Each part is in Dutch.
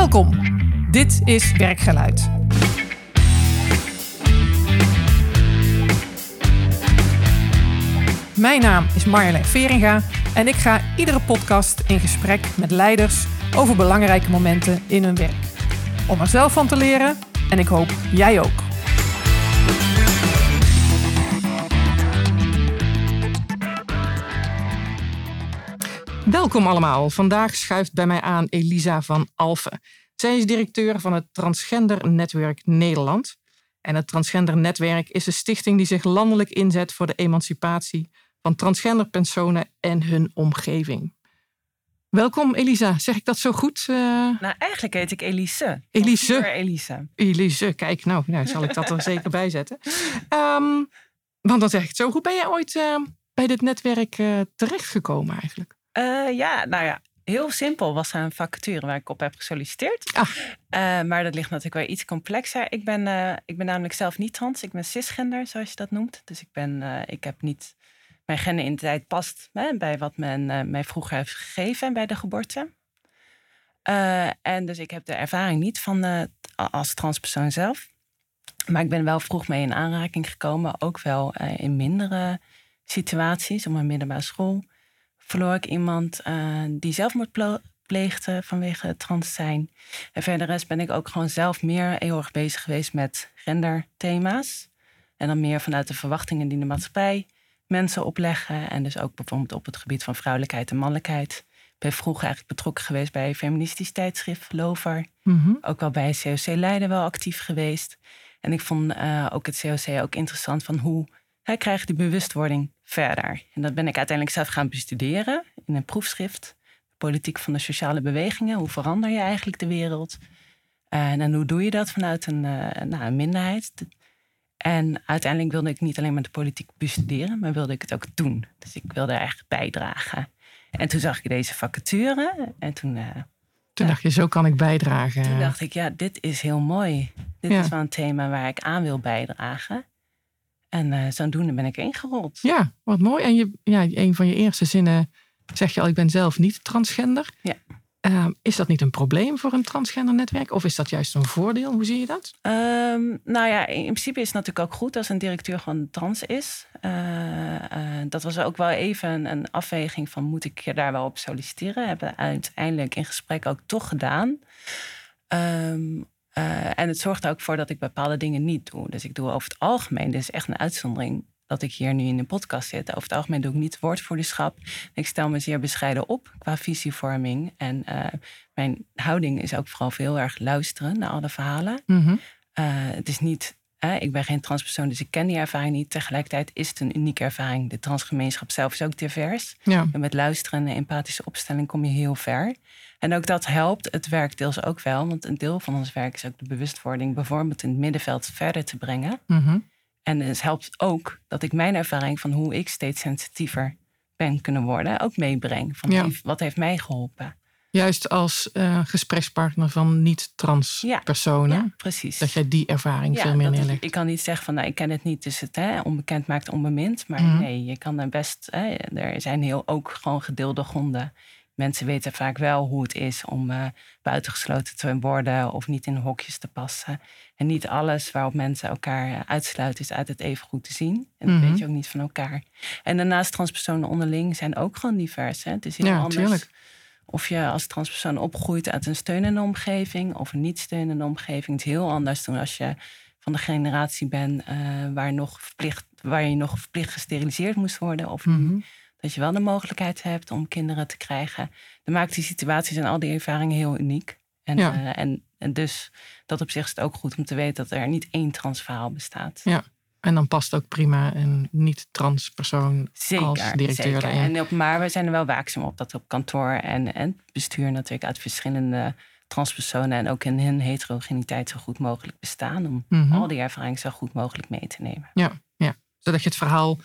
Welkom. Dit is Werkgeluid. Mijn naam is Marjolein Veringa en ik ga iedere podcast in gesprek met leiders over belangrijke momenten in hun werk. Om er zelf van te leren en ik hoop jij ook. Welkom allemaal. Vandaag schuift bij mij aan Elisa van Alphen. Zij is directeur van het Transgender Netwerk Nederland. En het Transgender Netwerk is een stichting die zich landelijk inzet voor de emancipatie van transgender personen en hun omgeving. Welkom Elisa, zeg ik dat zo goed? Uh... Nou, eigenlijk heet ik Elise. Elise. Elise. Elise, kijk, nou, nou zal ik dat er zeker bij zetten. Um, want dan zeg ik het zo goed. Ben jij ooit uh, bij dit netwerk uh, terechtgekomen eigenlijk? Ja, nou ja, heel simpel was er een vacature waar ik op heb gesolliciteerd. Ah. Uh, maar dat ligt natuurlijk wel iets complexer. Ik ben, uh, ik ben namelijk zelf niet trans. Ik ben cisgender, zoals je dat noemt. Dus ik, ben, uh, ik heb niet... Mijn genderidentiteit past hè, bij wat men mij vroeger heeft gegeven bij de geboorte. en dus ik heb de ervaring niet van als transpersoon zelf. Maar ik ben wel vroeg mee in aanraking gekomen. Ook wel in mindere situaties, op mijn middelbare school verloor ik iemand uh, die zelfmoord pleegde vanwege trans zijn. En verder rest ben ik ook gewoon zelf meer heel erg bezig geweest met genderthema's. En dan meer vanuit de verwachtingen die de maatschappij mensen opleggen. En dus ook bijvoorbeeld op het gebied van vrouwelijkheid en mannelijkheid. Ik ben vroeger eigenlijk betrokken geweest bij feministisch tijdschrift Lover. Mm Ook wel bij COC Leiden wel actief geweest. En ik vond uh, ook het COC ook interessant van hoe hij krijgt die bewustwording verder. En dat ben ik uiteindelijk zelf gaan bestuderen in een proefschrift. Politiek van de sociale bewegingen. Hoe verander je eigenlijk de wereld? En, hoe doe je dat vanuit een, uh, nou, een minderheid? En uiteindelijk wilde ik niet alleen maar de politiek bestuderen, maar wilde ik het ook doen. Dus ik wilde eigenlijk bijdragen. En toen zag ik deze vacature en toen. Uh, toen dacht je, zo kan ik bijdragen. Toen dacht ik, ja, dit is heel mooi. Dit is wel een thema waar ik aan wil bijdragen. En uh, zodoende ben ik ingerold. Ja, wat mooi. En je, ja, een van je eerste zinnen zeg je al, ik ben zelf niet transgender. Ja. Uh, is dat niet een probleem voor een transgender netwerk? Of is dat juist een voordeel? Hoe zie je dat? Um, nou ja, in principe is het natuurlijk ook goed als een directeur gewoon trans is. Uh, uh, dat was ook wel even een afweging van moet ik daar wel op solliciteren? Hebben we uiteindelijk in gesprek ook toch gedaan. Um, uh, en het zorgt er ook voor dat ik bepaalde dingen niet doe. Dus ik doe over het algemeen, dit is echt een uitzondering dat ik hier nu in de podcast zit. Over het algemeen doe ik niet woordvoerderschap. Ik stel me zeer bescheiden op qua visievorming. En uh, mijn houding is ook vooral veel erg luisteren naar alle verhalen. Mm -hmm. uh, het is niet, ik ben geen transpersoon, dus ik ken die ervaring niet. Tegelijkertijd is het een unieke ervaring. De transgemeenschap zelf is ook divers. Ja. En met luisteren en empathische opstelling kom je heel ver. En ook dat helpt. Het werk deels ook wel. Want een deel van ons werk is ook de bewustwording bijvoorbeeld in het middenveld verder te brengen. Mm -hmm. En het helpt ook dat ik mijn ervaring van hoe ik steeds sensitiever ben kunnen worden, ook meebreng. Van Ja. wat heeft mij geholpen? Juist als uh, gesprekspartner van niet-trans personen. Ja, precies. Dat jij die ervaring Ja, veel meer neerlegt. ik kan niet zeggen van nou, ik ken het niet, dus het hè, onbekend maakt onbemind. Maar Mhm. nee, je kan er best. Hè, er zijn heel ook gewoon gedeelde gronden. Mensen weten vaak wel hoe het is om eh, buitengesloten te worden of niet in hokjes te passen. En niet alles waarop mensen elkaar eh, uitsluiten is uit het even goed te zien. En dat Mhm. weet je ook niet van elkaar. En daarnaast transpersonen onderling zijn ook gewoon divers. Hè? Het is heel Ja, anders tuurlijk. Of je als transpersoon opgroeit uit een steunende omgeving of een niet steunende omgeving. Het is heel anders dan als je van de generatie bent eh, waar, nog verplicht, waar je nog verplicht gesteriliseerd moest worden. Of Mhm. dat je wel de mogelijkheid hebt om kinderen te krijgen. Dan maakt die situaties en al die ervaringen heel uniek. En, Ja. eh, en, en dus dat op zich is het ook goed om te weten dat er niet één transverhaal bestaat. Ja. En dan past ook prima een niet-trans persoon Zeker, als directeur zeker. En op, maar we zijn er wel waakzaam op dat op kantoor en, en bestuur natuurlijk uit verschillende transpersonen en ook in hun heterogeniteit zo goed mogelijk bestaan. Om Mhm. al die ervaringen zo goed mogelijk mee te nemen. Ja, ja. Zodat je het verhaal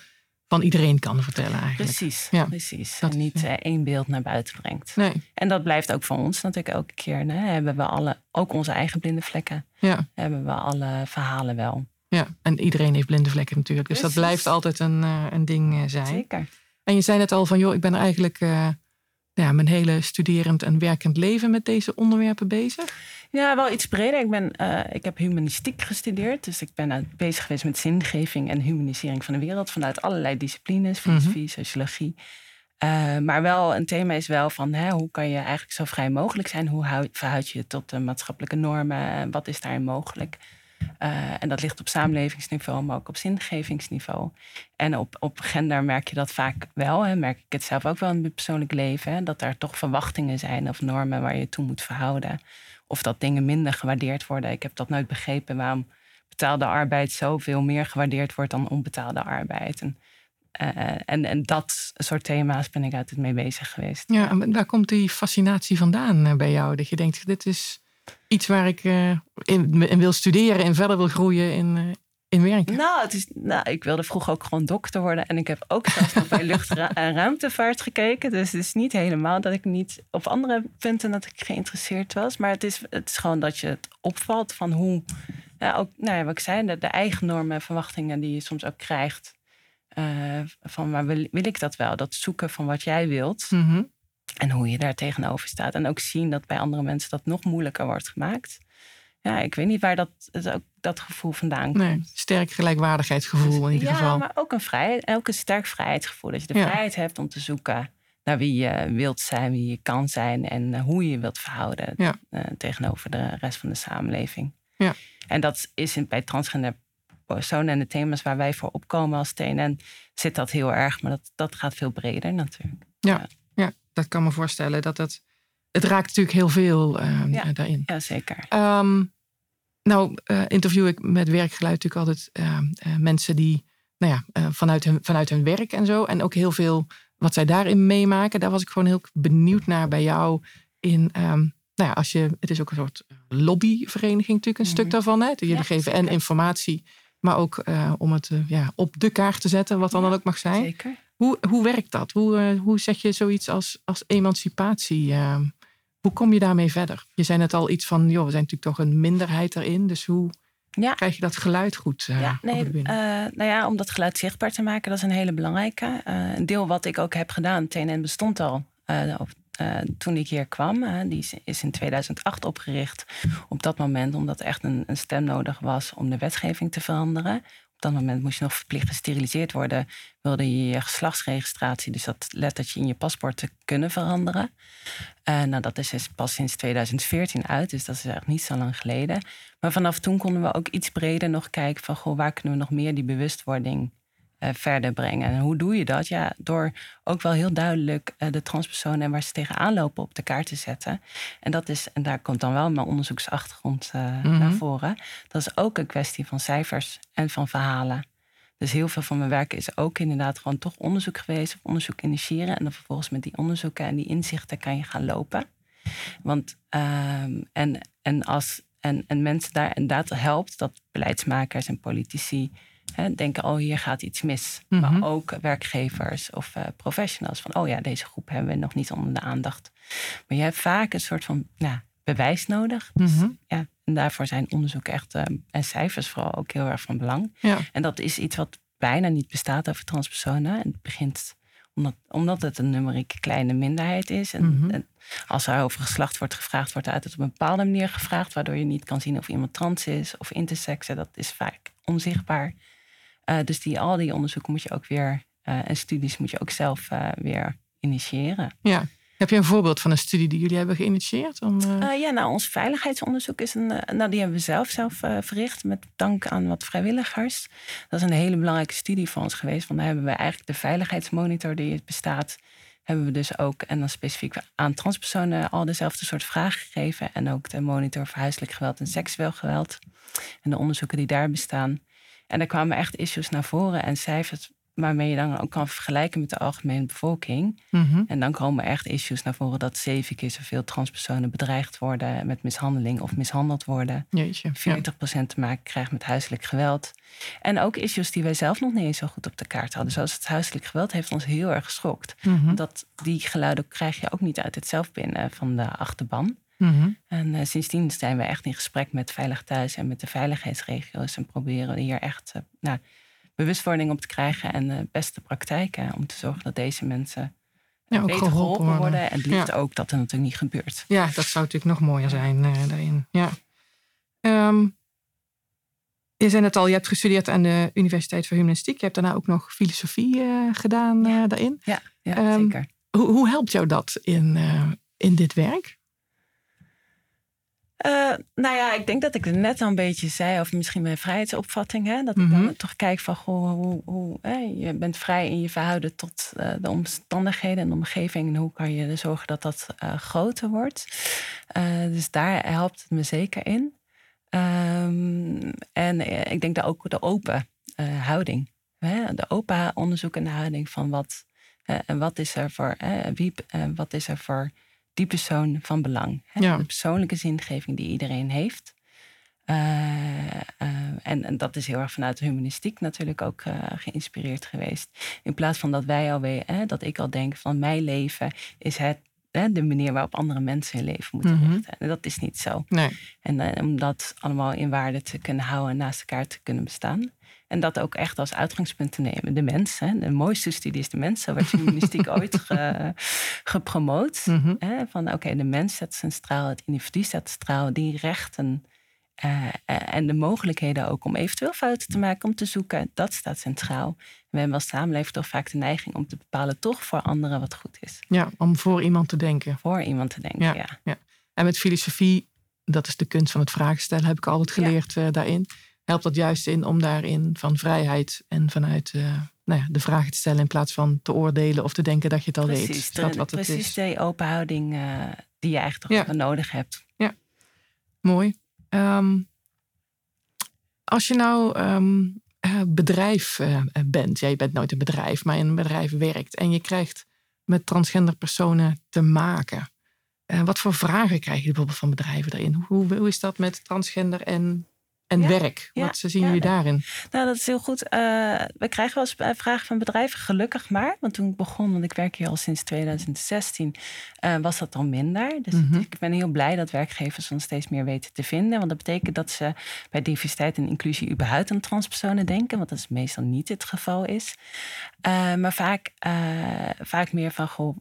van iedereen kan vertellen eigenlijk. Precies, Ja, precies. dat en niet ja. eh, één beeld naar buiten brengt. Nee, En dat blijft ook voor ons natuurlijk elke keer. Hè, hebben we alle, ook onze eigen blinde vlekken, ja, hebben we alle verhalen wel. Ja. En iedereen heeft blinde vlekken natuurlijk. Dus dat blijft altijd een, eh, een ding eh, zijn. Zeker. En je zei net al van, joh, ik ben eigenlijk eh, ja, mijn hele studerend en werkend leven met deze onderwerpen bezig? Ja, wel iets breder. Ik, ben, uh, ik heb humanistiek gestudeerd. Dus ik ben bezig geweest met zingeving en humanisering van de wereld. Vanuit allerlei disciplines, filosofie, mhm. sociologie. Uh, maar wel een thema is wel van hè, hoe kan je eigenlijk zo vrij mogelijk zijn? Hoe houd, verhoud je je tot de maatschappelijke normen? Wat is daarin mogelijk? Uh, en dat ligt op samenlevingsniveau, maar ook op zingevingsniveau. En op, op gender merk je dat vaak wel. Hè. Merk ik het zelf ook wel in mijn persoonlijk leven. Hè, dat er toch verwachtingen zijn of normen waar je toe moet verhouden. Of dat dingen minder gewaardeerd worden. Ik heb dat nooit begrepen waarom betaalde arbeid zoveel meer gewaardeerd wordt dan onbetaalde arbeid. En, uh, en, en dat soort thema's ben ik altijd mee bezig geweest. Ja, en daar komt die fascinatie vandaan uh, bij jou. Dat je denkt, dit is iets waar ik uh, in, in, wil studeren en verder wil groeien in, in werken? Nou, het is, nou, ik wilde vroeger ook gewoon dokter worden. En ik heb ook zelfs nog bij lucht- en ruimtevaart gekeken. Dus het is niet helemaal dat ik niet op andere punten dat ik geïnteresseerd was. Maar het is, het is gewoon dat je het opvalt van hoe, ja, ook, nou ja, wat ik zei, de, de eigen normen en verwachtingen die je soms ook krijgt. Uh, van maar wil, wil, ik dat wel? Dat zoeken van wat jij wilt. Mhm. En hoe je daar tegenover staat. En ook zien dat bij andere mensen dat nog moeilijker wordt gemaakt ja, ik weet niet waar dat, dat gevoel vandaan komt. Nee, sterk gelijkwaardigheidsgevoel in ieder ja, geval. Ja, maar ook een, vrijheid, ook een sterk vrijheidsgevoel. Dat je de vrijheid hebt om te zoeken naar wie je wilt zijn, wie je kan zijn en eh, hoe je je wilt verhouden ja. uh, tegenover de rest van de samenleving. Ja. En dat is in, bij transgender personen en de thema's waar wij voor opkomen als TNN, zit dat heel erg, maar dat, dat gaat veel breder natuurlijk. Ja, ja. Dat kan me voorstellen dat het. Het raakt natuurlijk heel veel ja, daarin. Ja, zeker. Um, nou, uh, interview ik met werkgeluid natuurlijk altijd uh, uh, mensen die, nou ja, vanuit, hun, vanuit hun werk en zo. En ook heel veel wat zij daarin meemaken. Daar was ik gewoon heel benieuwd naar bij jou. In, um, nou ja, als je, het is ook een soort lobbyvereniging natuurlijk, een mm -hmm. stuk daarvan. Hè? Jullie ja, geven zeker. en informatie, maar ook om het ja, op de kaart te zetten, wat dan, ja, dan ook mag zijn. Zeker. Hoe, hoe werkt dat? Hoe, hoe zet je zoiets als, als emancipatie ehm, hoe kom je daarmee verder? Je zei net al iets van, joh, we zijn natuurlijk toch een minderheid erin. Dus hoe ja. krijg je dat geluid goed uh, ja, nee, uh, nou ja, om dat geluid zichtbaar te maken, dat is een hele belangrijke. Uh, een deel wat ik ook heb gedaan, TNN bestond al toen ik hier kwam. die is in 2008 opgericht. Op dat moment, omdat echt een, een stem nodig was om de wetgeving te veranderen op dat moment moest je nog verplicht gesteriliseerd worden. Wilde je je geslachtsregistratie, dus dat lettertje in je paspoort, te kunnen veranderen. Uh, nou, dat is dus pas sinds 2014 uit, dus dat is eigenlijk niet zo lang geleden. Maar vanaf toen konden we ook iets breder nog kijken van... Goh, waar kunnen we nog meer die bewustwording uh, verder brengen. En hoe doe je dat? Ja, door ook wel heel duidelijk uh, de transpersonen en waar ze tegenaan lopen op de kaart te zetten. En dat is, en daar komt dan wel mijn onderzoeksachtergrond uh, mm -hmm. naar voren. Dat is ook een kwestie van cijfers en van verhalen. Dus heel veel van mijn werk is ook inderdaad gewoon toch onderzoek geweest, of onderzoek initiëren. En dan vervolgens met die onderzoeken en die inzichten kan je gaan lopen. Want, en, en, als, en, en mensen daar, en dat helpt dat beleidsmakers en politici Hè, denken, oh hier gaat iets mis. Mm -hmm. Maar ook werkgevers of uh, professionals van, oh ja, deze groep hebben we nog niet onder de aandacht. Maar je hebt vaak een soort van ja, bewijs nodig. Mm -hmm. dus, ja, en daarvoor zijn onderzoek echt, uh, en cijfers vooral ook heel erg van belang. Ja. En dat is iets wat bijna niet bestaat over transpersonen. En het begint omdat, omdat het een numerieke kleine minderheid is. En, mm -hmm. en, als er over geslacht wordt gevraagd, wordt uit het op een bepaalde manier gevraagd, waardoor je niet kan zien of iemand trans is of intersex. Dat is vaak onzichtbaar. Uh, dus die, al die onderzoeken moet je ook weer, uh, en studies moet je ook zelf uh, weer initiëren. Ja. Heb je een voorbeeld van een studie die jullie hebben geïnitieerd? Om, ja, nou, ons veiligheidsonderzoek is een. nou, die hebben we zelf, zelf verricht met dank aan wat vrijwilligers. Dat is een hele belangrijke studie voor ons geweest. Want daar hebben we eigenlijk de veiligheidsmonitor die bestaat. Hebben we dus ook, en dan specifiek aan transpersonen, al dezelfde soort vragen gegeven. En ook de monitor voor huiselijk geweld en seksueel geweld. En de onderzoeken die daar bestaan. En er kwamen echt issues naar voren en cijfers waarmee je dan ook kan vergelijken met de algemene bevolking. Mm -hmm. En dan komen echt issues naar voren dat zeven keer zoveel transpersonen bedreigd worden met mishandeling of mishandeld worden. Jeetje, 40% ja. te maken krijgt met huiselijk geweld. En ook issues die wij zelf nog niet eens zo goed op de kaart hadden. Zoals het huiselijk geweld heeft ons heel erg geschokt. Mm -hmm. Dat, die geluiden krijg je ook niet uit het zelfbinnen van de achterban. Mm -hmm. En uh, sindsdien zijn we echt in gesprek met Veilig Thuis en met de veiligheidsregio's. En proberen we hier echt uh, nou, bewustwording op te krijgen en uh, beste praktijken. Om te zorgen dat deze mensen ja, beter geholpen, geholpen worden. En het liefst ook dat er natuurlijk niet gebeurt. Ja, dat zou natuurlijk nog mooier zijn daarin. Ja. Um, je zei net al, je hebt gestudeerd aan de Universiteit voor Humanistiek. Je hebt daarna ook nog filosofie uh, gedaan ja. daarin. Ja, ja um, zeker. Hoe, hoe, helpt jou dat in, in dit werk? Uh, nou ja, ik denk dat ik er net al een beetje zei over misschien mijn vrijheidsopvatting. Hè? Dat ik dan mhm. toch kijk van, goh, hoe, hoe hè? je bent vrij in je verhouden tot uh, de omstandigheden en de omgeving. En hoe kan je er zorgen dat dat uh, groter wordt. dus daar helpt het me zeker in. Um, en ik denk dat ook de open houding. Hè? De open onderzoekende houding van wat, en wat is er voor, wie, wat is er voor die persoon van belang. Hè? De persoonlijke zingeving die iedereen heeft. Uh, uh, en, en, dat is heel erg vanuit de humanistiek natuurlijk ook uh, geïnspireerd geweest. In plaats van dat wij alweer, hè, dat ik al denk van mijn leven is het hè, de manier waarop andere mensen hun leven moeten mm richten. En dat is niet zo. Nee. En om dat allemaal in waarde te kunnen houden en naast elkaar te kunnen bestaan. En dat ook echt als uitgangspunt te nemen. De mens, hè, de mooiste studie is de mens. Zo werd humanistiek ooit ge, gepromoot. Mhm. hè, van oké, de mens zet zijn straal, het individu zet straal. Die rechten uh, en de mogelijkheden ook om eventueel fouten te maken, om te zoeken, dat staat centraal. we hebben als samenleving toch vaak de neiging om te bepalen toch voor anderen wat goed is. Ja, om voor iemand te denken. Voor iemand te denken, ja. ja. En met filosofie, dat is de kunst van het vragen stellen, heb ik altijd geleerd ja. uh, daarin helpt dat juist in om daarin van vrijheid en vanuit uh, nou ja, de vragen te stellen in plaats van te oordelen of te denken dat je het al precies, weet. Dat wat precies het is. die open houding uh, die je eigenlijk toch ja. nodig hebt. Ja, mooi. Um, als je nou um, bedrijf uh, bent, ja, je bent nooit een bedrijf, maar in een bedrijf werkt en je krijgt met transgender personen te maken. wat voor vragen krijg je bijvoorbeeld van bedrijven daarin? Hoe, hoe is dat met transgender en en werk. Wat zien jullie daarin? Nou, dat is heel goed. Uh, we krijgen wel eens eh, vragen van bedrijven, gelukkig maar. Want toen ik begon, want ik werk hier al sinds 2016, uh, eh, was dat al minder. Dus mm -hmm. ik ben heel blij dat werkgevers ons steeds meer weten te vinden. Want dat betekent dat ze bij diversiteit en inclusie überhaupt aan transpersonen denken. Want dat is meestal niet het geval is. Uh, maar vaak, vaak meer van, goh,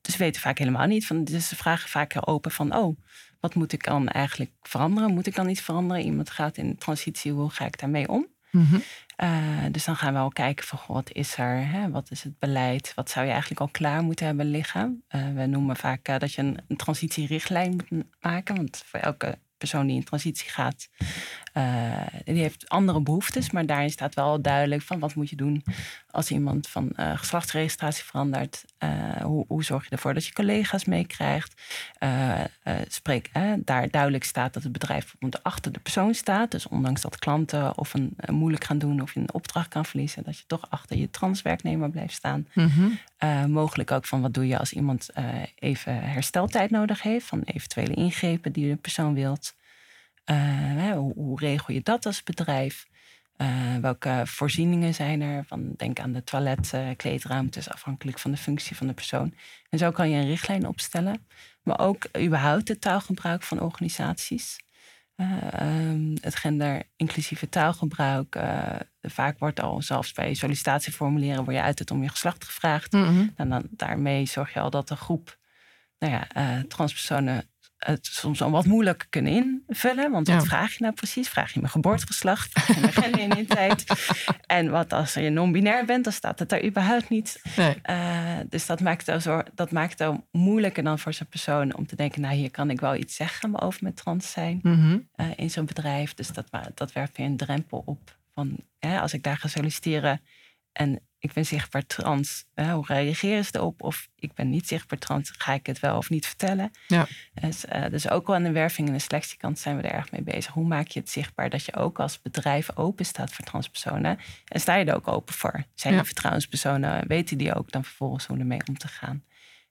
dus weten vaak helemaal niet. Van, dus ze vragen vaak heel open van, oh, wat moet ik dan eigenlijk veranderen? Moet ik dan iets veranderen? Iemand gaat in transitie, hoe ga ik daarmee om? Mm dus dan gaan we al kijken van wat is er, hè? wat is het beleid, wat zou je eigenlijk al klaar moeten hebben liggen. Uh, we noemen vaak uh, dat je een, een transitierichtlijn moet maken, want voor elke persoon die in transitie gaat, uh, die heeft andere behoeftes, maar daarin staat wel duidelijk van wat moet je doen als iemand van uh, geslachtsregistratie verandert. Uh, hoe, hoe, zorg je ervoor dat je collega's meekrijgt? spreek daar duidelijk staat dat het bedrijf achter de persoon staat. Dus ondanks dat klanten of een, moeilijk gaan doen of je een opdracht kan verliezen, dat je toch achter je transwerknemer blijft staan. Mm mogelijk ook van wat doe je als iemand even hersteltijd nodig heeft van eventuele ingrepen die de persoon wilt. Uh, hoe, hoe, regel je dat als bedrijf? Uh, welke voorzieningen zijn er? Van, denk aan de toilet, uh, kleedruimtes, afhankelijk van de functie van de persoon. En zo kan je een richtlijn opstellen. Maar ook überhaupt het taalgebruik van organisaties. Um, het gender-inclusieve taalgebruik. vaak wordt al zelfs bij sollicitatieformulieren word je uit het om je geslacht gevraagd. Mm En dan, daarmee zorg je al dat de groep nou ja, transpersonen het soms al wat moeilijk kunnen invullen. Want wat vraag je nou precies? Vraag je mijn geboortegeslacht? Vraag je mijn genderidentiteit? en wat als je non-binair bent, dan staat het daar überhaupt niet. Nee. Uh, dus dat maakt, het zo, dat maakt het moeilijker dan voor zo'n persoon om te denken... nou, hier kan ik wel iets zeggen over met trans zijn mm in zo'n bedrijf. Dus dat, dat werpt weer een drempel op. Van, als ik daar ga solliciteren en ik ben zichtbaar trans. hoe reageren ze erop? Of ik ben niet zichtbaar trans, ga ik het wel of niet vertellen? Ja. Dus, uh, dus ook al aan de werving en de selectiekant zijn we er erg mee bezig. Hoe maak je het zichtbaar dat je ook als bedrijf open staat voor transpersonen? En sta je er ook open voor? Zijn ja. vertrouwenspersonen, weten die ook dan vervolgens hoe ermee om te gaan?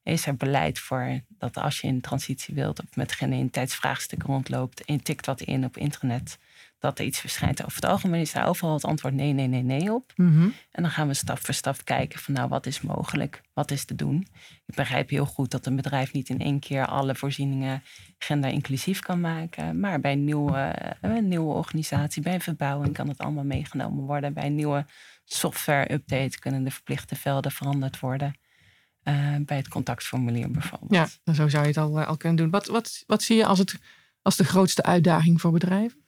Is er beleid voor dat als je in transitie wilt of met genetiteitsvraagstukken rondloopt en je tikt wat in op internet, dat er iets verschijnt. Over het algemeen is daar overal het antwoord nee, nee, nee, nee op. Mhm. En dan gaan we stap voor stap kijken van nou, wat is mogelijk? Wat is te doen? Ik begrijp heel goed dat een bedrijf niet in één keer alle voorzieningen gender-inclusief kan maken. Maar bij een nieuwe, eh, een nieuwe organisatie, bij een verbouwing kan het allemaal meegenomen worden. Bij een nieuwe software-update kunnen de verplichte velden veranderd worden. bij het contactformulier bijvoorbeeld. Ja, zo zou je het al, al kunnen doen. Wat, wat, wat zie je als, het, als de grootste uitdaging voor bedrijven?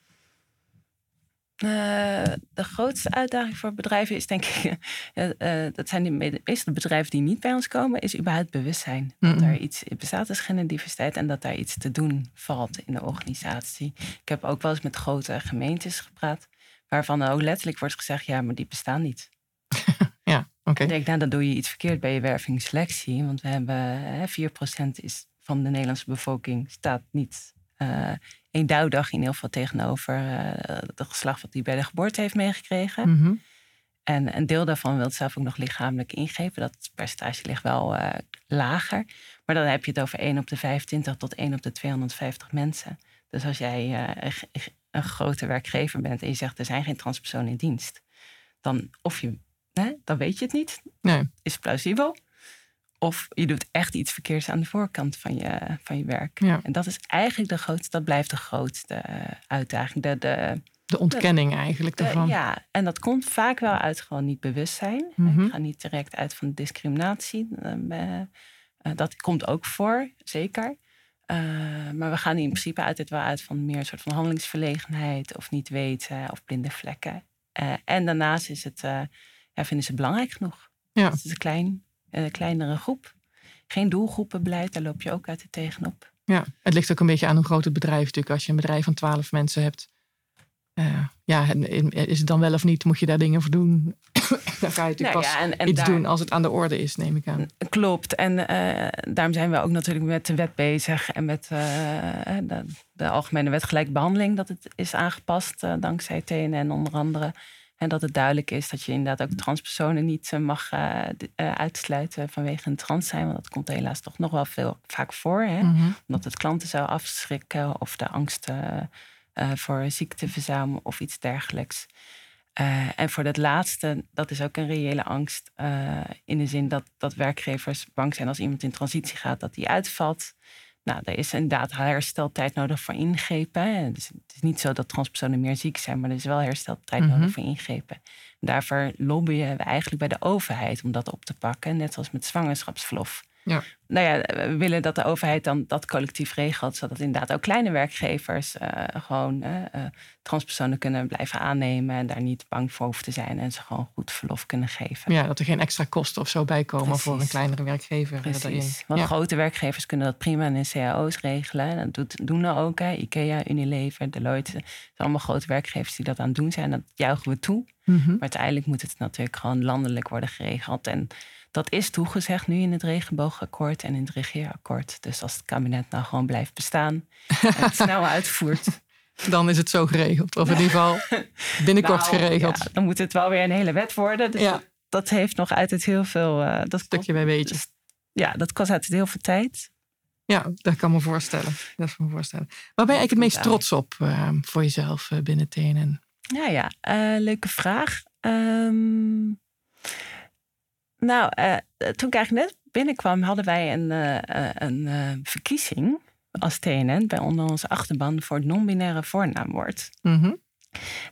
Uh, de grootste uitdaging voor bedrijven is denk ik, uh, dat zijn de meeste bedrijven die niet bij ons komen, is überhaupt bewustzijn. Mm Dat er iets bestaat als genderdiversiteit en dat daar iets te doen valt in de organisatie. Ik heb ook wel eens met grote gemeentes gepraat, waarvan ook letterlijk wordt gezegd, ja, maar die bestaan niet. ja, oké. Okay. Ik denk, nou, dan doe je iets verkeerd bij je wervingsselectie, want we hebben hè, 4% is van de Nederlandse bevolking staat niet uh, eenduidig in ieder geval tegenover uh, het geslacht wat hij bij de geboorte heeft meegekregen. Mhm. En een deel daarvan wil zelf ook nog lichamelijk ingrepen. Dat percentage ligt wel uh, lager. Maar dan heb je het over 1 op de 25 tot 1 op de 250 mensen. Dus als jij een grote werkgever bent en je zegt er zijn geen transpersonen in dienst, dan of je, hè, dan weet je het niet. Nee. Is plausibel. Of je doet echt iets verkeerds aan de voorkant van je, van je werk. Ja. En dat is eigenlijk de grootste, dat blijft de grootste eh, uitdaging. De, de, de ontkenning eigenlijk daarvan. ja, en dat komt vaak wel uit gewoon niet bewustzijn. Mhm. Ik ga niet direct uit van discriminatie. Uh, dat komt ook voor, zeker. maar we gaan in principe altijd wel uit van meer een soort van handelingsverlegenheid of niet weten of blinde vlekken. en daarnaast is het, ja, vinden ze het belangrijk genoeg. Ja. Het is een klein een kleinere groep. Geen doelgroepenbeleid, daar loop je ook uit tegenop. Ja, het ligt ook een beetje aan hoe groot het bedrijf natuurlijk. Als je een bedrijf van twaalf mensen hebt, uh, ja, is het dan wel of niet? Moet je daar dingen voor doen? dan ga je natuurlijk nou, pas ja, en, en iets doen als het aan de orde is, neem ik aan. Klopt. En uh, daarom zijn we ook natuurlijk met de wet bezig en met uh, de, de, algemene wet gelijkbehandeling dat het is aangepast dankzij TNN onder andere. En dat het duidelijk is dat je inderdaad ook transpersonen niet eh, mag uh, uitsluiten vanwege een trans zijn. Want dat komt helaas toch nog wel veel vaak voor. Hè? Mhm. Omdat het klanten zou afschrikken of de angst voor ziekteverzamen of iets dergelijks. en voor dat laatste, dat is ook een reële angst. in de zin dat, dat werkgevers bang zijn als iemand in transitie gaat, dat die uitvalt. Nou, er is inderdaad hersteltijd nodig voor ingrepen. Dus het is niet zo dat transpersonen meer ziek zijn, maar er is wel hersteltijd Mhm. nodig voor ingrepen. Daarvoor lobbyen we eigenlijk bij de overheid om dat op te pakken, net zoals met zwangerschapsverlof. Ja. Nou ja, we willen dat de overheid dan dat collectief regelt, zodat inderdaad ook kleine werkgevers uh, gewoon uh, transpersonen kunnen blijven aannemen en daar niet bang voor hoeven te zijn en ze gewoon goed verlof kunnen geven. Ja, dat er geen extra kosten of zo bij komen Precies. voor een kleinere werkgever. Precies. Want ja. grote werkgevers kunnen dat prima in cao's regelen. Dat doet, doen we ook. Hè. IKEA, Unilever, Deloitte. Het zijn allemaal grote werkgevers die dat aan het doen zijn. Dat juichen we toe. Mm -hmm. Maar uiteindelijk moet het natuurlijk gewoon landelijk worden geregeld. En dat is toegezegd nu in het regenboogakkoord en in het regeerakkoord. Dus als het kabinet nou gewoon blijft bestaan en het snel uitvoert. Dan is het zo geregeld. Of in ieder geval binnenkort nou, geregeld. Ja, dan moet het wel weer een hele wet worden. Dus Ja. dat, dat heeft nog altijd heel veel... Uh, dat Stukje bij beetje. dus- ja, dat kost altijd heel veel tijd. Ja, dat kan me voorstellen. Dat kan me voorstellen. Waar ben je eigenlijk het meest trots op uh, voor jezelf uh, binnen TNN? Ja, ja. Uh, leuke vraag. Um, nou, uh, toen ik eigenlijk net binnenkwam, hadden wij een, uh, een uh, verkiezing als TNN bij onder onze achterban voor het non-binaire voornaamwoord. Mm -hmm.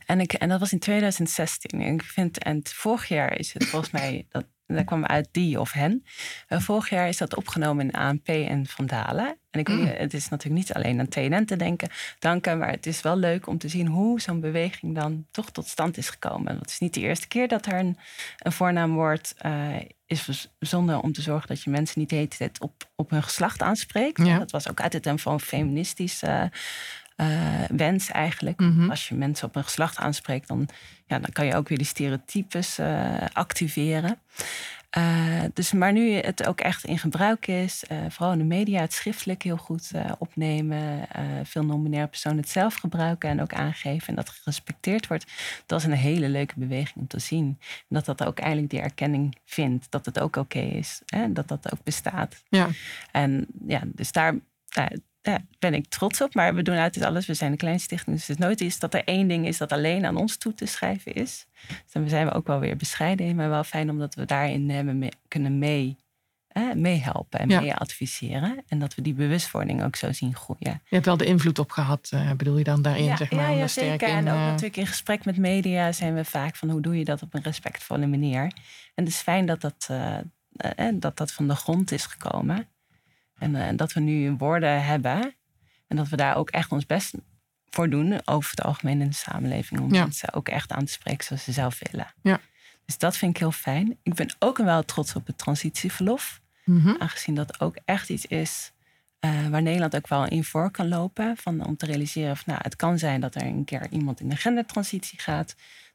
en, ik, en dat was in 2016. En ik vind, en vorig jaar is het volgens mij, dat, daar kwam uit die of hen. vorig jaar is dat opgenomen in ANP en Vandalen. En ik niet, het is natuurlijk niet alleen aan TNN te denken, danken, maar het is wel leuk om te zien hoe zo'n beweging dan toch tot stand is gekomen. Het is niet de eerste keer dat er een, een voornaamwoord uh, is verzonnen om te zorgen dat je mensen niet de hele tijd op, op hun geslacht aanspreekt. Ja. Dat was ook altijd een van feministische uh, wens eigenlijk. Mm -hmm. Als je mensen op hun geslacht aanspreekt, dan, ja, dan kan je ook weer die stereotypes uh, activeren. Uh, dus, maar nu het ook echt in gebruik is, uh, vooral in de media, het schriftelijk heel goed uh, opnemen, veel non-binaire personen het zelf gebruiken en ook aangeven en dat gerespecteerd wordt, dat is een hele leuke beweging om te zien. En dat dat ook eigenlijk die erkenning vindt, dat het ook oké okay is, hè, dat dat ook bestaat. Ja. En ja, dus daar ja, ben ik trots op, maar we doen altijd alles. We zijn een klein stichting, dus het is nooit iets dat er één ding is dat alleen aan ons toe te schrijven is. Dus dan zijn we ook wel weer bescheiden in, maar wel fijn omdat we daarin hebben mee, kunnen mee, eh, meehelpen en Ja. mee adviseren. En dat we die bewustwording ook zo zien groeien. Je hebt wel de invloed op gehad, uh, bedoel je dan daarin, ja, zeg maar? ja, ja er zeker. in, en ook uh, natuurlijk in gesprek met media zijn we vaak van hoe doe je dat op een respectvolle manier. En het is fijn dat dat, uh, eh, dat dat van de grond is gekomen. En eh, dat we nu woorden hebben. En dat we daar ook echt ons best voor doen, over het algemeen in de samenleving. Om mensen ook echt aan te spreken zoals ze zelf willen. Ja. Dus dat vind ik heel fijn. Ik ben ook wel trots op het transitieverlof. Mhm. Aangezien dat ook echt iets is uh, waar Nederland ook wel in voor kan lopen. Van, om te realiseren van nou, het kan zijn dat er een keer iemand in de gendertransitie gaat.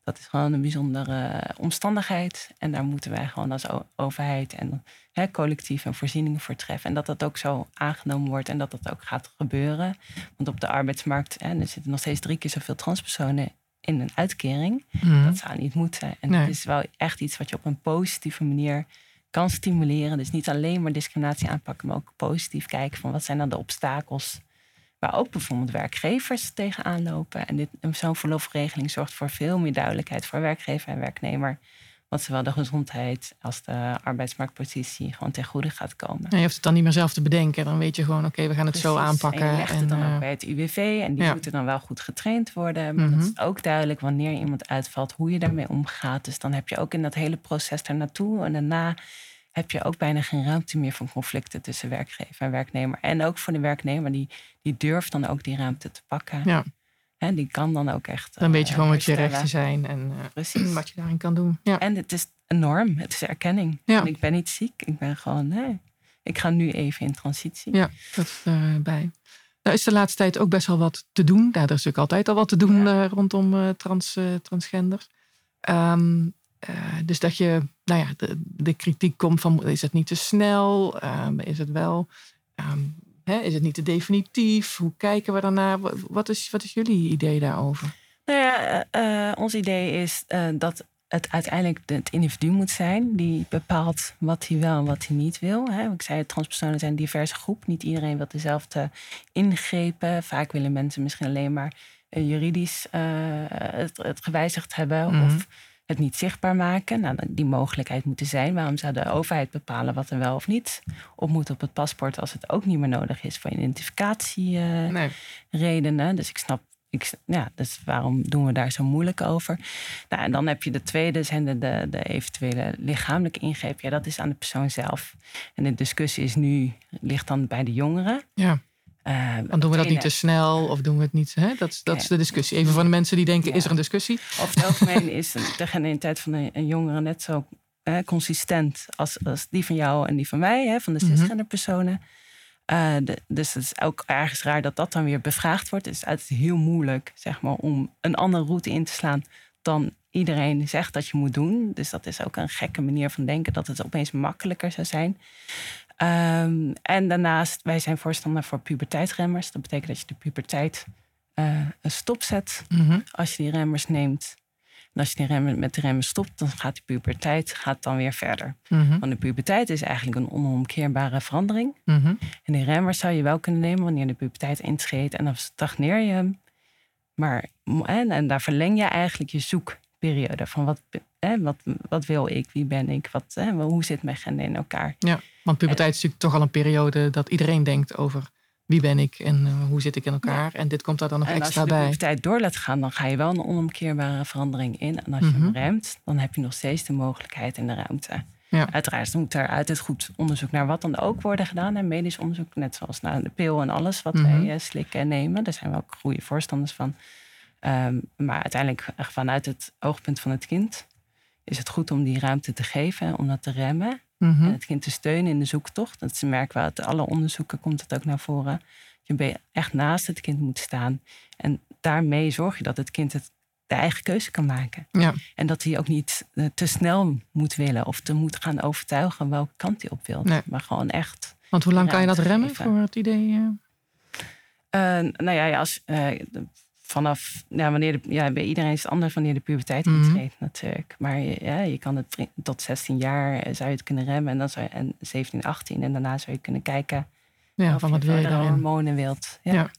Dat is gewoon een bijzondere omstandigheid. En daar moeten wij gewoon als overheid en hè, collectief een voorzieningen voor treffen. En dat dat ook zo aangenomen wordt en dat dat ook gaat gebeuren. Want op de arbeidsmarkt hè, er zitten nog steeds drie keer zoveel transpersonen in een uitkering. Mhm. Dat zou niet moeten. En het is wel echt iets wat je op een positieve manier kan stimuleren. Dus niet alleen maar discriminatie aanpakken, maar ook positief kijken van wat zijn dan de obstakels waar ook bijvoorbeeld werkgevers tegenaan lopen. En dit, zo'n verlofregeling zorgt voor veel meer duidelijkheid voor werkgever en werknemer. Wat zowel de gezondheid als de arbeidsmarktpositie gewoon ten goede gaat komen. En je hoeft het dan niet meer zelf te bedenken. Dan weet je gewoon, oké, we gaan het zo aanpakken. En je legt het dan uh, ook bij het UWV. En die ja. moeten dan wel goed getraind worden. Maar Mhm. het is ook duidelijk wanneer iemand uitvalt, hoe je daarmee omgaat. Dus dan heb je ook in dat hele proces daarnaartoe en daarna heb je ook bijna geen ruimte meer van conflicten tussen werkgever en werknemer. En ook voor de werknemer, die, die durft dan ook die ruimte te pakken. Ja. En die kan dan ook echt. Dan weet je eh, gewoon wat je rechten zijn en eh, Precies. wat je daarin kan doen. Ja. En het is een norm, het is erkenning. Ja. Ik ben niet ziek, ik ben gewoon, nee, ik ga nu even in transitie. Ja, dat is erbij. Nou is de laatste tijd ook best wel wat te doen. Er is natuurlijk altijd al wat te doen Ja. eh, rondom eh, trans, eh, transgenders. Ehm, eh, dus dat je, nou ja, de, de kritiek komt van, is het niet te snel? Ehm, is het wel, ehm, hè, is het niet te definitief? Hoe kijken we daarnaar? Wa- Wat is, wat is jullie idee daarover? Nou ja, eh, eh, ons idee is dat het uiteindelijk het individu moet zijn die bepaalt wat hij wel en wat hij niet wil. Hè. Ik zei, transpersonen zijn een diverse groep. Niet iedereen wil dezelfde ingrepen. Vaak willen mensen misschien alleen maar juridisch het, het gewijzigd hebben Mhm. of het niet zichtbaar maken. Nou, die mogelijkheid moet er zijn. Waarom zou de overheid bepalen wat er wel of niet op moet op het paspoort als het ook niet meer nodig is voor identificatie? eh, Nee. Dus ik snap, ik, ja, dus waarom doen we daar zo moeilijk over? Nou, en dan heb je de tweede, zijn de, de, de eventuele lichamelijke ingreep. Ja, dat is aan de persoon zelf. En de discussie is nu, ligt dan bij de jongeren. Ja, Dan doen we dat niet te snel of doen we het niet. Hè? Dat, is- dat is de discussie. Even voor de mensen die denken, Ja. is er een discussie? Over het algemeen is de geniteit van een, een jongere net zo eh, consistent als, als die van jou en die van mij, hè, van de Mhm. cisgender personen. Eh, de- dus het is ook ergens raar dat dat dan weer bevraagd wordt. Het is altijd heel moeilijk zeg maar, om een andere route in te slaan dan iedereen zegt dat je moet doen. Dus dat is ook een gekke manier van denken dat het opeens makkelijker zou zijn. Ehm, en daarnaast, wij zijn voorstander voor puberteitsremmers. Dat betekent dat je de puberteit eh, stopzet Mhm. als je die remmers neemt. En als je die remmen, met de remmen stopt, dan gaat die puberteit gaat dan weer verder. Mhm. Want de puberteit is eigenlijk een onomkeerbare verandering. Mhm. En die remmers zou je wel kunnen nemen wanneer de puberteit intreedt. En dan stagneer je hem. Maar, en, en daar verleng je eigenlijk je zoekperiode. Van wat, hè, wat, wat wil ik? Wie ben ik? Wat, hè, hoe zit mijn gender in elkaar? Ja, want puberteit is natuurlijk toch al een periode dat iedereen denkt over wie ben ik en eh, hoe zit ik in elkaar. En dit komt daar dan nog en als extra je de bij. puberteit door laat gaan, dan ga je wel een onomkeerbare verandering in. En als je Mhm. hem remt, dan heb je nog steeds de mogelijkheid en de ruimte. Ja. Uiteraard moet er altijd goed onderzoek naar wat dan ook worden gedaan. En medisch onderzoek, net zoals naar de pil en alles wat Mhm. wij eh, slikken en nemen. Daar zijn we ook goede voorstanders van. Ehm, maar uiteindelijk, eh, vanuit het oogpunt van het kind, is het goed om die ruimte te geven, om dat te remmen. Mhm. En het kind te steunen in de zoektocht. Dat merken we uit alle onderzoeken, komt het ook naar voren. Je bent echt naast het kind moet staan. En daarmee zorg je dat het kind het de eigen keuze kan maken. Ja. En dat hij ook niet eh, te snel moet willen of te moet gaan overtuigen welke kant hij op wil. Nee. Maar gewoon echt. Want hoe lang kan je dat remmen geven. voor het idee? eh? Nou ja, ja, als, vanaf ja, wanneer de, ja, bij iedereen is het anders wanneer de puberteit Mhm. intreedt natuurlijk. Maar je- ja, je kan het tot 16 jaar eh, zou je het kunnen remmen en dan zou je, en 17, 18 en daarna zou je kunnen kijken ja, of van wat wil je daarin? hormonen wilt. Ja.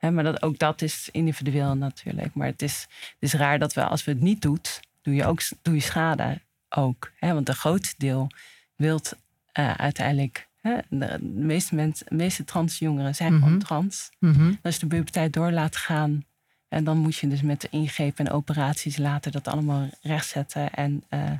Ja. Maar dat, ook dat is individueel natuurlijk. Maar het is, het is raar dat we, als we het niet doen, doe je ook doe je schade ook. Hè? Want een groot deel wilt eh, uiteindelijk. Hè? De, meeste, mensen, de meeste transjongeren zijn Mhm. gewoon trans. Mhm. Als je de puberteit door laat gaan. En dan moet je dus met de ingrepen en operaties later dat allemaal rechtzetten. En, eh,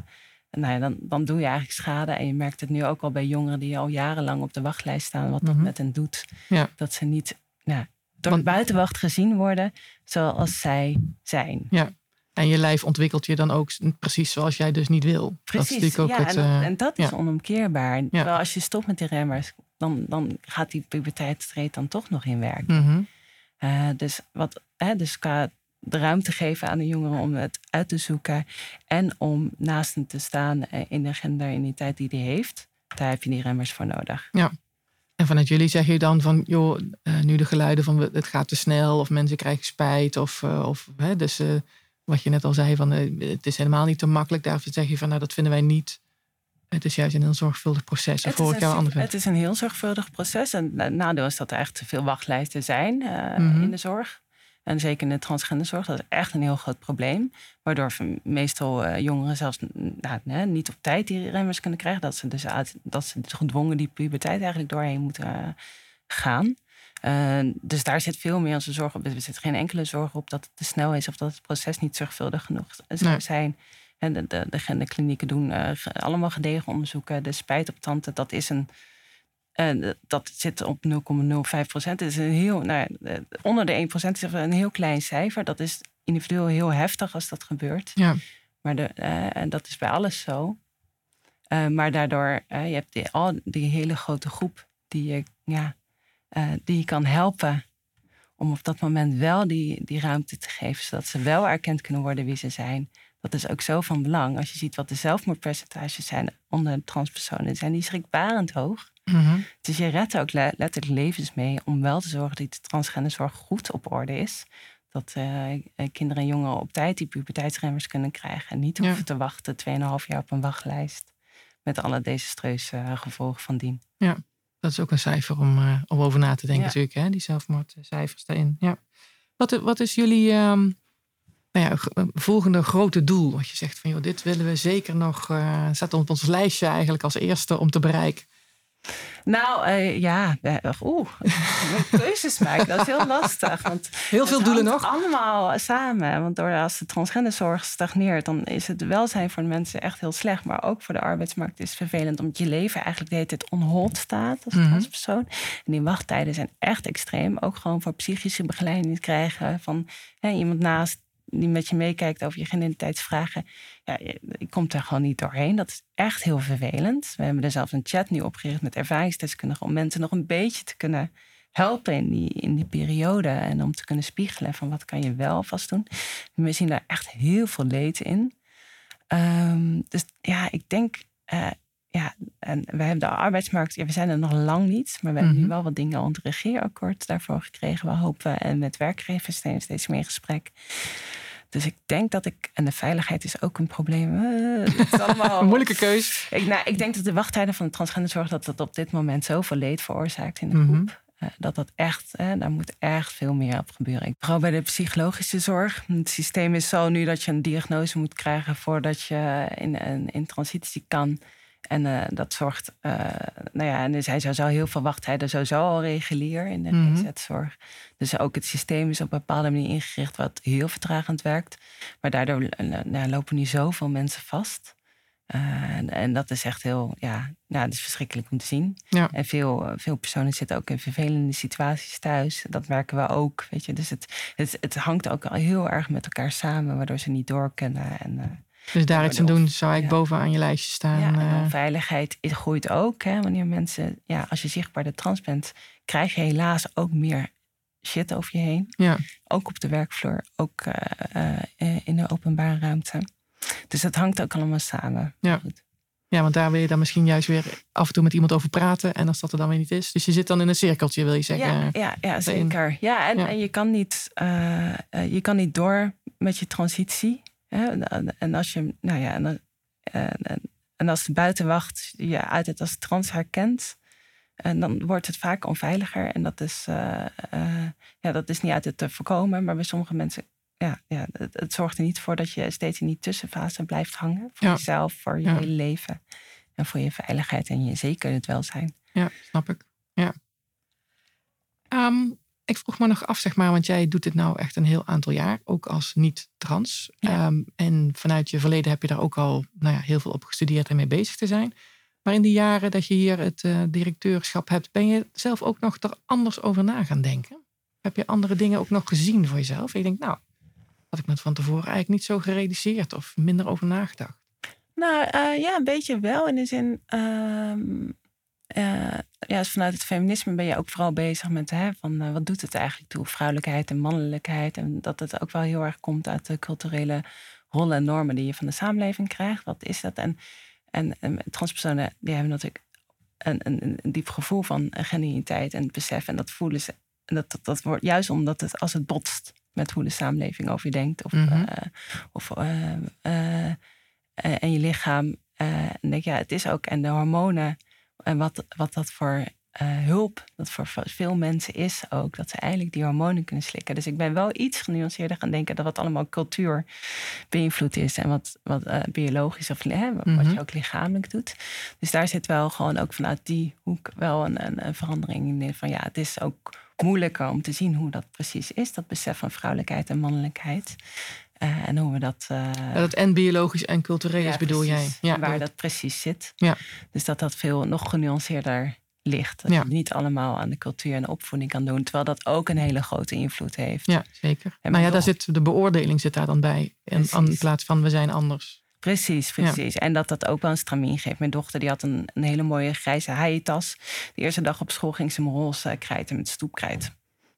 nou ja, dan, dan doe je eigenlijk schade. En je merkt het nu ook al bij jongeren die al jarenlang op de wachtlijst staan, wat dat Mhm. met hen doet. Ja. Dat ze niet nou, door Want- de buitenwacht gezien worden zoals zij zijn. En je lijf ontwikkelt je dan ook precies zoals jij dus niet wil. Dat is Precies, ook ja, het, en, dat, eh, en dat is ja. onomkeerbaar. Terwijl als je stopt met die remmers, dan, dan gaat die puberteit treedt dan toch nog in werk. mhm. Eh, dus, wat, hè, dus qua de ruimte geven aan de jongeren om het uit te zoeken en om naast hem te staan eh, in de genderidentiteit die hij heeft, daar heb je die remmers voor nodig. En vanuit jullie zeg je dan van, joh, nu de geluiden van het gaat te snel of mensen krijgen spijt. Of, of hè, dus eh, wat je net al zei, van eh, het is helemaal niet te makkelijk. Daarvoor zeg je van, nou dat vinden wij niet. Het is juist een heel zorgvuldig proces. Het is, een, het is een heel zorgvuldig proces. En het nadeel is dat er echt te veel wachtlijsten zijn eh, Mhm. in de zorg. En zeker in de transgenderzorg, dat is echt een heel groot probleem. Waardoor meestal eh, jongeren zelfs nou, niet op tijd die remmers kunnen krijgen. Dat ze dus, uit, dat ze dus gedwongen die puberteit eigenlijk doorheen moeten gaan. Eh, dus daar zit veel meer onze zorg op. Er zit geen enkele zorg op dat het te snel is of dat het proces niet zorgvuldig genoeg zou Nee. zijn. En de, de, de genderklinieken doen eh, allemaal gedegen onderzoeken. De spijt op tanden, dat is een. eh, dat zit op 0,05 procent. Is een heel, nou, onder de 1 procent is een heel klein cijfer. Dat is individueel heel heftig als dat gebeurt. Ja. Maar de, en dat is bij alles zo. Maar daardoor, je hebt die, al die hele grote groep die je, ja, eh, die je kan helpen. Om op dat moment wel die, die ruimte te geven, zodat ze wel erkend kunnen worden wie ze zijn. Dat is ook zo van belang. Als je ziet wat de zelfmoordpercentages zijn onder transpersonen, zijn die schrikbarend hoog. Mhm. Dus je redt ook le- letterlijk levens mee om wel te zorgen dat de transgenderzorg goed op orde is. Dat eh, eh, kinderen en jongeren op tijd die puberteitsremmers kunnen krijgen. En niet Ja. hoeven te wachten 2,5 jaar op een wachtlijst. Met alle desastreuze gevolgen van dien. Dat is ook een cijfer om, eh, om over na te denken Ja. natuurlijk. Hè? Die zelfmoordcijfers daarin. Ja. Wat, wat is jullie ehm, nou ja, eh, volgende grote doel? Wat je zegt van, joh, dit willen we zeker nog... eh staat op ons lijstje eigenlijk als eerste om te bereiken. Nou eh, ja, eh, oeh, keuzes maken, dat is heel lastig. Want Heel veel doelen nog. Allemaal samen. Want door, als de transgenderzorg stagneert, dan is het welzijn voor de mensen echt heel slecht. Maar ook voor de arbeidsmarkt is het vervelend. Omdat je leven eigenlijk de hele tijd on hold staat als Mhm. transpersoon. En die wachttijden zijn echt extreem. Ook gewoon voor psychische begeleiding krijgen van hè, iemand naast die met je meekijkt over je genidentiteitsvragen. Ja, je komt daar gewoon niet doorheen. Dat is echt heel vervelend. We hebben er zelfs een chat nu opgericht met ervaringsdeskundigen om mensen nog een beetje te kunnen helpen in die, in die periode. En om te kunnen spiegelen van wat kan je wel vast doen. We zien daar echt heel veel leed in. Ehm, dus ja, ik denk... eh, ja, en we hebben de arbeidsmarkt... Ja, we zijn er nog lang niet. Maar we hebben nu Mhm. wel wat dingen onder regeerakkoord daarvoor gekregen. We hopen en met werkgevers zijn steeds meer in gesprek. Dus ik denk dat ik... En de veiligheid is ook een probleem. Eh, het is allemaal, Een moeilijke keus. ik, nou, ik denk dat de wachttijden van de transgenderzorg... dat dat op dit moment zoveel leed veroorzaakt in de Mhm. groep. Eh, dat dat echt, daar moet echt veel meer op gebeuren. Vooral bij de psychologische zorg. Het systeem is zo nu dat je een diagnose moet krijgen voordat je in, in, in transitie kan. En eh, dat zorgt, eh, nou ja, en er zijn sowieso heel veel wachttijden sowieso al regulier in de. GZ-zorg. Dus ook het systeem is op een bepaalde manier ingericht wat heel vertragend werkt. Maar daardoor eh, nou, lopen nu zoveel mensen vast. En, en dat is echt heel, ja, nou, dat is verschrikkelijk om te zien. Ja. En veel, veel personen zitten ook in vervelende situaties thuis. Dat merken we ook, weet je. Dus het, het, het hangt ook al heel erg met elkaar samen, waardoor ze niet door kunnen. En, Dus daar iets aan doen zou ik bovenaan je lijstje staan. ja, en eh. onveiligheid is- groeit ook. Hè, wanneer mensen, ja, als je zichtbaar de trans bent, krijg je helaas ook meer shit over je heen. ja. Ook op de werkvloer, ook eh, eh, in de openbare ruimte. Dus dat hangt ook allemaal samen. Ja. Goed. ja, want daar wil je dan misschien juist weer af en toe met iemand over praten. En als dat er dan weer niet is. Dus je zit dan in een cirkeltje, wil je zeggen. Ja, ja, ja zeker. Ja, en, Ja. en je, kan niet, je kan niet door met je transitie. En- als je, nou ja, en, als de buitenwacht je uit als trans herkent, en dan wordt het vaak onveiliger. En dat is, eh, eh, ja, dat is niet uit het te voorkomen, maar bij sommige mensen. Ja, ja, het, het zorgt er niet voor dat je steeds in die tussenfase blijft hangen. Voor Ja. jezelf, voor je Ja. hele leven. En voor je veiligheid en je zeker het welzijn. Ja, snap ik. Ja. Ehm, ik vroeg me nog af, zeg maar, want jij doet dit nou echt een heel aantal jaar, ook als niet-trans. Ehm, en vanuit je verleden heb je daar ook al nou ja, heel veel op gestudeerd en mee bezig te zijn. Maar in die jaren dat je hier het uh, directeurschap hebt, ben je zelf ook nog er anders over na gaan denken? Heb je andere dingen ook nog gezien voor jezelf? En je denkt, nou, had ik me van tevoren eigenlijk niet zo gerealiseerd of minder over nagedacht? Nou uh, ja, een beetje wel. In de zin, uh, ja, dus vanuit het feminisme ben je ook vooral bezig met hè, van, uh, wat doet het eigenlijk toe, vrouwelijkheid en mannelijkheid. En dat het ook wel heel erg komt uit de culturele rollen en normen die je van de samenleving krijgt. Wat is dat? En, en, en transpersonen die hebben natuurlijk een, een, een diep gevoel van genuïniteit en besef. En dat voelen ze. En dat, dat, dat wordt juist omdat het als het botst met hoe de samenleving over je denkt. Of, mm -hmm. uh, of en je lichaam. en denk ja, het is ook. En de hormonen. En wat, wat dat voor hulp, dat voor veel mensen is ook. Dat ze eigenlijk die hormonen kunnen slikken. Dus ik ben wel iets genuanceerder gaan denken dat wat allemaal cultuur beïnvloed is. En wat, wat biologisch of hè, wat mm -hmm. je ook lichamelijk doet. Dus daar zit wel gewoon ook vanuit die hoek wel een, een, een verandering in. Van ja, het is ook moeilijker om te zien hoe dat precies is. Dat besef van vrouwelijkheid en mannelijkheid. Uh, en hoe we dat. Uh, dat en biologisch en cultureel ja, is, bedoel precies, jij? Ja, waar dat precies zit. Ja. Dus dat dat veel nog genuanceerder ligt. Dat ja. je niet allemaal aan de cultuur en de opvoeding kan doen. Terwijl dat ook een hele grote invloed heeft. Ja, zeker. En maar ja, daar zit, de beoordeling zit daar dan bij. En, in plaats van we zijn anders. Precies, precies. Ja. En dat dat ook wel een stramien geeft. Mijn dochter die had een, een hele mooie grijze haaientas. De eerste dag op school ging ze hem roze krijten met stoepkrijt.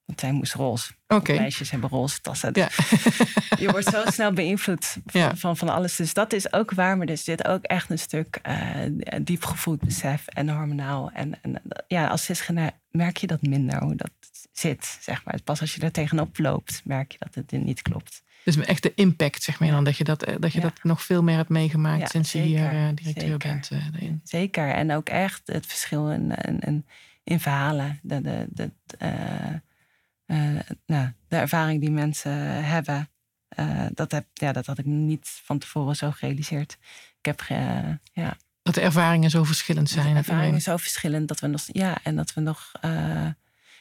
Want zij moest roze. Okay. Meisjes hebben roze tassen. Dus ja. je wordt zo snel beïnvloed van, ja. van, van, alles. Dus dat is ook waar. Maar er zit ook echt een stuk uh, diep gevoeld besef en hormonaal. En, en ja, als cisgender merk je dat minder, hoe dat zit. Zeg maar. Pas als je er tegenop loopt, merk je dat het niet klopt. Dus echt de impact, zeg maar dan, dat je dat, dat, je ja. dat nog veel meer hebt meegemaakt sinds zeker, je hier uh, directeur zeker. bent. Uh, zeker, en ook echt het verschil in, in, in verhalen. De, de, de, uh, nou, de ervaring die mensen hebben, dat, heb, ja, dat had ik niet van tevoren zo gerealiseerd. Ik heb, ja. Dat de ervaringen zo verschillend zijn. De ervaringen zo verschillend dat we nog, ja, en dat we nog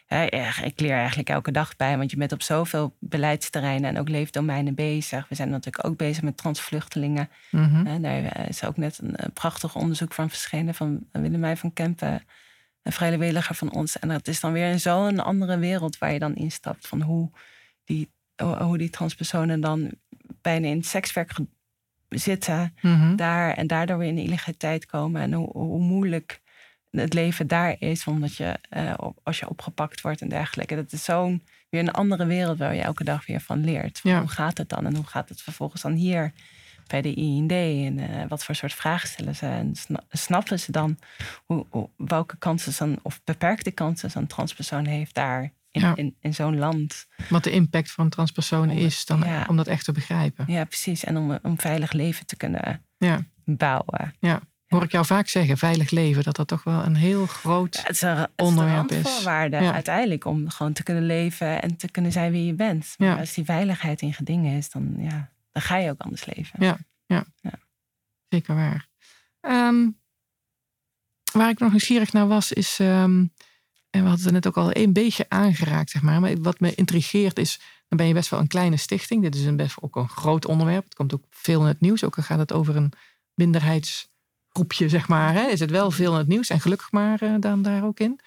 ja, ik leer eigenlijk elke dag bij, want je bent op zoveel beleidsterreinen en ook leefdomeinen bezig. We zijn natuurlijk ook bezig met transvluchtelingen. Mm -hmm. Daar is ook net een prachtig onderzoek van verschenen van Willemijn van Kempen, een vrijwilliger van ons. En dat is dan weer in zo'n andere wereld waar je dan instapt van hoe die, hoe die transpersonen dan bijna in het sekswerk zitten mm -hmm. daar en daardoor weer in de illegaliteit komen en hoe, hoe moeilijk het leven daar is, omdat je uh, als je opgepakt wordt en dergelijke. Dat is zo'n weer een andere wereld waar je elke dag weer van leert. Ja. Hoe gaat het dan en hoe gaat het vervolgens dan hier bij de IND en uh, wat voor soort vragen stellen ze en snappen ze dan hoe, hoe, welke kansen of beperkte kansen zo'n transpersoon heeft daar in, ja. in, in zo'n land. Wat de impact van transpersoon is, dan, ja. om dat echt te begrijpen. Ja, precies. En om een veilig leven te kunnen bouwen. Ja hoor ik jou vaak zeggen, veilig leven, dat dat toch wel een heel groot ja, het is een, onderwerp is. voorwaarde ja. uiteindelijk om gewoon te kunnen leven en te kunnen zijn wie je bent. Maar ja. als die veiligheid in gedingen is, dan, ja, dan ga je ook anders leven. Ja, ja. zeker waar. Um, waar ik nog nieuwsgierig naar was, is, um, en we hadden het net ook al een beetje aangeraakt, zeg maar, maar wat me intrigeert is, dan ben je best wel een kleine stichting. Dit is een best ook een groot onderwerp. Het komt ook veel in het nieuws, ook al gaat het over een minderheids groepje, zeg maar, hè, is het wel veel in het nieuws. En gelukkig maar uh, dan daar ook in.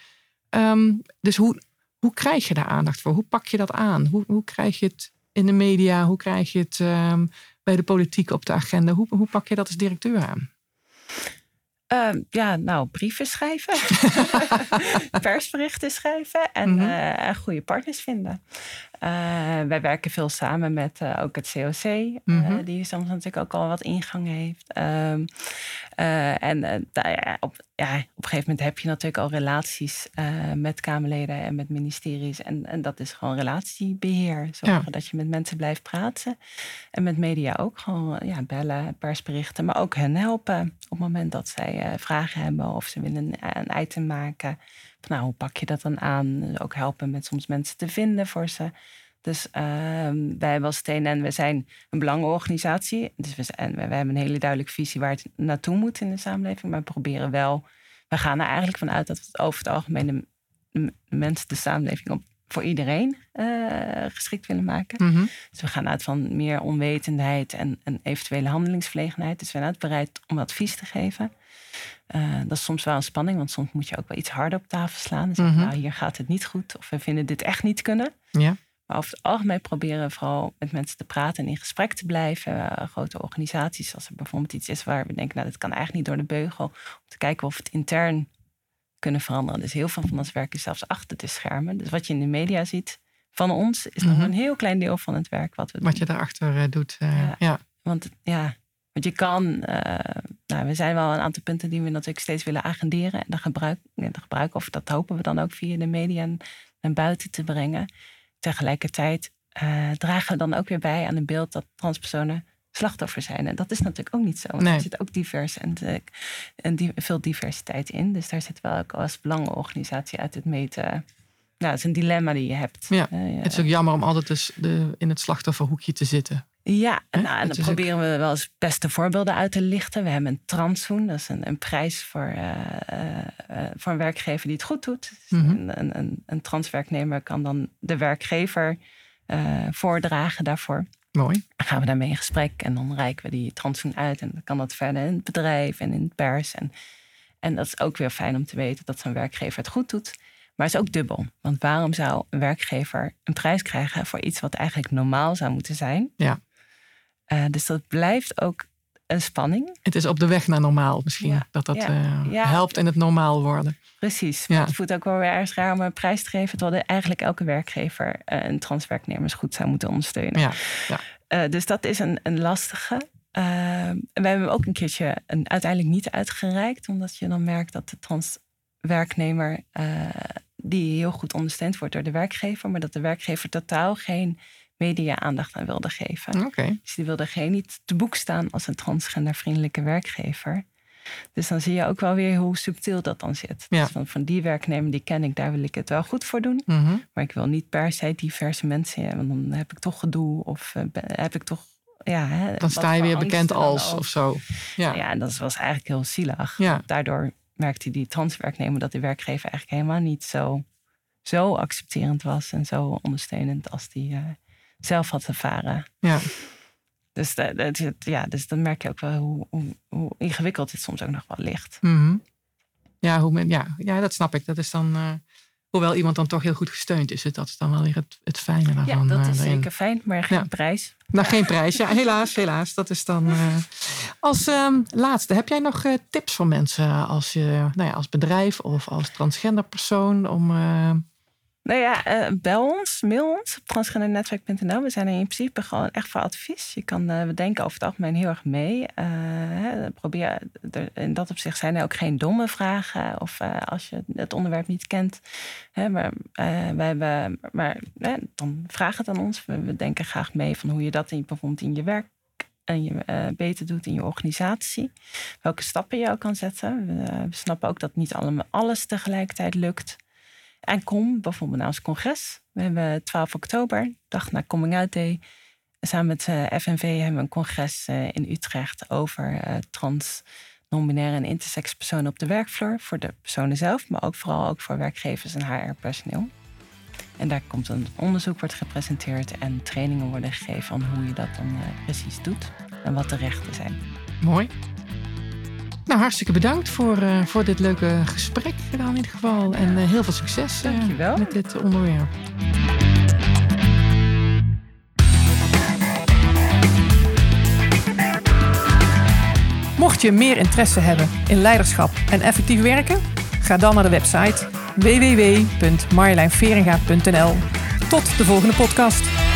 Um, dus hoe, hoe krijg je daar aandacht voor? Hoe pak je dat aan? Hoe, hoe krijg je het in de media? Hoe krijg je het um, bij de politiek op de agenda? Hoe, hoe pak je dat als directeur aan? Uh, ja, nou, brieven schrijven, persberichten schrijven en mm -hmm. uh, goede partners vinden. Uh, wij werken veel samen met uh, ook het COC, mm -hmm. die soms natuurlijk ook al wat ingang heeft. Um, en op, ja, op een gegeven moment heb je natuurlijk al relaties met Kamerleden en met ministeries. En, en dat is gewoon relatiebeheer. Zorgen ja. dat je met mensen blijft praten. En met media ook gewoon ja, bellen, persberichten, maar ook hen helpen op het moment dat zij vragen hebben of ze willen een, een item maken nou, hoe pak je dat dan aan? Ook helpen met soms mensen te vinden voor ze. Dus uh, wij hebben als TNN, we zijn een belangenorganisatie. Dus we, zijn, we, hebben een hele duidelijke visie waar het naartoe moet in de samenleving. Maar we proberen wel, we gaan er eigenlijk vanuit dat we het over het algemeen de, de mensen de samenleving op voor iedereen uh, geschikt willen maken. Mhm. Dus we gaan uit van meer onwetendheid en, en eventuele handelingsverlegenheid. Dus we zijn altijd bereid om advies te geven. Uh, dat is soms wel een spanning, want soms moet je ook wel iets harder op tafel slaan. Dus Mhm. nou, hier gaat het niet goed of we vinden dit echt niet kunnen. Ja. Maar over het algemeen proberen we vooral met mensen te praten en in gesprek te blijven. Uh, grote organisaties, als er bijvoorbeeld iets is waar we denken, nou, dat kan eigenlijk niet door de beugel. Om te kijken of we het intern kunnen veranderen. Dus heel veel van ons werk is zelfs achter de schermen. Dus wat je in de media ziet van ons, is nog Mhm. een heel klein deel van het werk wat we doen. Wat je daarachter eh, doet. eh, Ja. ja. Want ja, want je kan, eh, nou, we zijn wel een aantal punten die we natuurlijk steeds willen agenderen. En dat, gebruik, ja, dat gebruiken, of dat hopen we dan ook via de media naar buiten te brengen. Tegelijkertijd eh, dragen we dan ook weer bij aan het beeld dat transpersonen slachtoffer zijn. En dat is natuurlijk ook niet zo. Want Nee. er zit ook divers en, de- en die, veel diversiteit in. Dus daar zit wel ook als belangenorganisatie uit het meten. Nou, het is een dilemma die je hebt. Ja, Eh, Het is ook jammer om altijd dus de, in het slachtofferhoekje te zitten. Ja, nou, en dan proberen we wel eens beste voorbeelden uit te lichten. We hebben een transhoen, dat is een, een prijs voor, eh, eh, eh, voor een werkgever die het goed doet. Mhm. een, een, een, een transwerknemer kan dan de werkgever voordragen daarvoor. Mooi. Dan gaan we daarmee in gesprek en dan reiken we die transhoen uit. En dan kan dat verder in het bedrijf en in het pers. En, en dat is ook weer fijn om te weten dat zo'n werkgever het goed doet. Maar het is ook dubbel. Want waarom zou een werkgever een prijs krijgen voor iets wat eigenlijk normaal zou moeten zijn? Ja. Eh, dus dat blijft ook een spanning. Het is op de weg naar normaal misschien. Ja, Dat dat ja, eh, ja. helpt in het normaal worden. Precies. Het voelt ook wel weer ergens raar om een prijs te geven. Terwijl eigenlijk elke werkgever eh, een transwerknemers goed zou moeten ondersteunen. Ja. Dus dat is een, een lastige. Eh, en we hebben hem ook een keertje een, uiteindelijk niet uitgereikt. Omdat je dan merkt dat de transwerknemer... die heel goed ondersteund wordt door de werkgever... maar dat de werkgever totaal geen media-aandacht aan wilde geven. Oké. Dus die wilde geen niet te boek staan als een transgendervriendelijke werkgever. Dus dan zie je ook wel weer hoe subtiel dat dan zit. Ja. Dus van, van die werknemer die ken ik, daar wil ik het wel goed voor doen. Mhm. Maar ik wil niet per se diverse mensen hebben. Want dan heb ik toch gedoe of eh, heb ik toch... Ja, hè, Dan sta je weer bekend als of zo. Ja. Ja, en dat was eigenlijk heel zielig. Ja. Daardoor merkte die transwerknemer dat de werkgever eigenlijk helemaal niet zo, zo accepterend was en zo ondersteunend als die eh, zelf had ervaren. Ja. Dus, dat, dat- ja, dus dan merk je ook wel hoe, hoe, hoe ingewikkeld het soms ook nog wel ligt. Mhm. Ja, hoe men, ja, ja, dat snap ik. Dat is dan, eh, hoewel iemand dan toch heel goed gesteund is, dat is dan wel weer het, het fijne Ja, daarvan. dat eh, is erin. zeker fijn, maar geen Ja. prijs. Nou, geen prijs. Ja, helaas, helaas. Dat is dan. eh, Als ehm, laatste, heb jij nog tips voor mensen als, je, nou ja, als bedrijf of als transgender persoon om. Nou ja, eh, bel ons, mail ons op transgendernetwerk.nl. We zijn er in principe gewoon echt voor advies. Je kan, eh, we denken over het algemeen heel erg mee. Eh, probeer, er- in dat opzicht zijn er ook geen domme vragen. Of als je het onderwerp niet kent. Hè, maar hebben, maar dan vraag het aan ons. We, denken graag mee van hoe je dat in, bijvoorbeeld in je werk en je beter doet in je organisatie. Welke stappen je ook kan zetten. We, we snappen ook dat niet allemaal alles tegelijkertijd lukt. En kom bijvoorbeeld naar ons congres. We hebben 12 oktober, dag na Coming Out Day. Samen met eh, FNV hebben we een congres eh, in Utrecht over eh, trans, non-binaire en intersex personen op de werkvloer. Voor de personen zelf, maar ook vooral ook voor werkgevers en HR-personeel. En daar komt een onderzoek wordt gepresenteerd en trainingen worden gegeven van hoe je dat dan precies doet en wat de rechten zijn. mooi. Nou, hartstikke bedankt voor, eh, voor dit leuke gesprek dan in ieder geval. En eh, heel veel succes eh, met dit onderwerp. Mocht je meer interesse hebben in leiderschap en effectief werken, ga dan naar de website www.marjolijnveringa.nl. Tot de volgende podcast.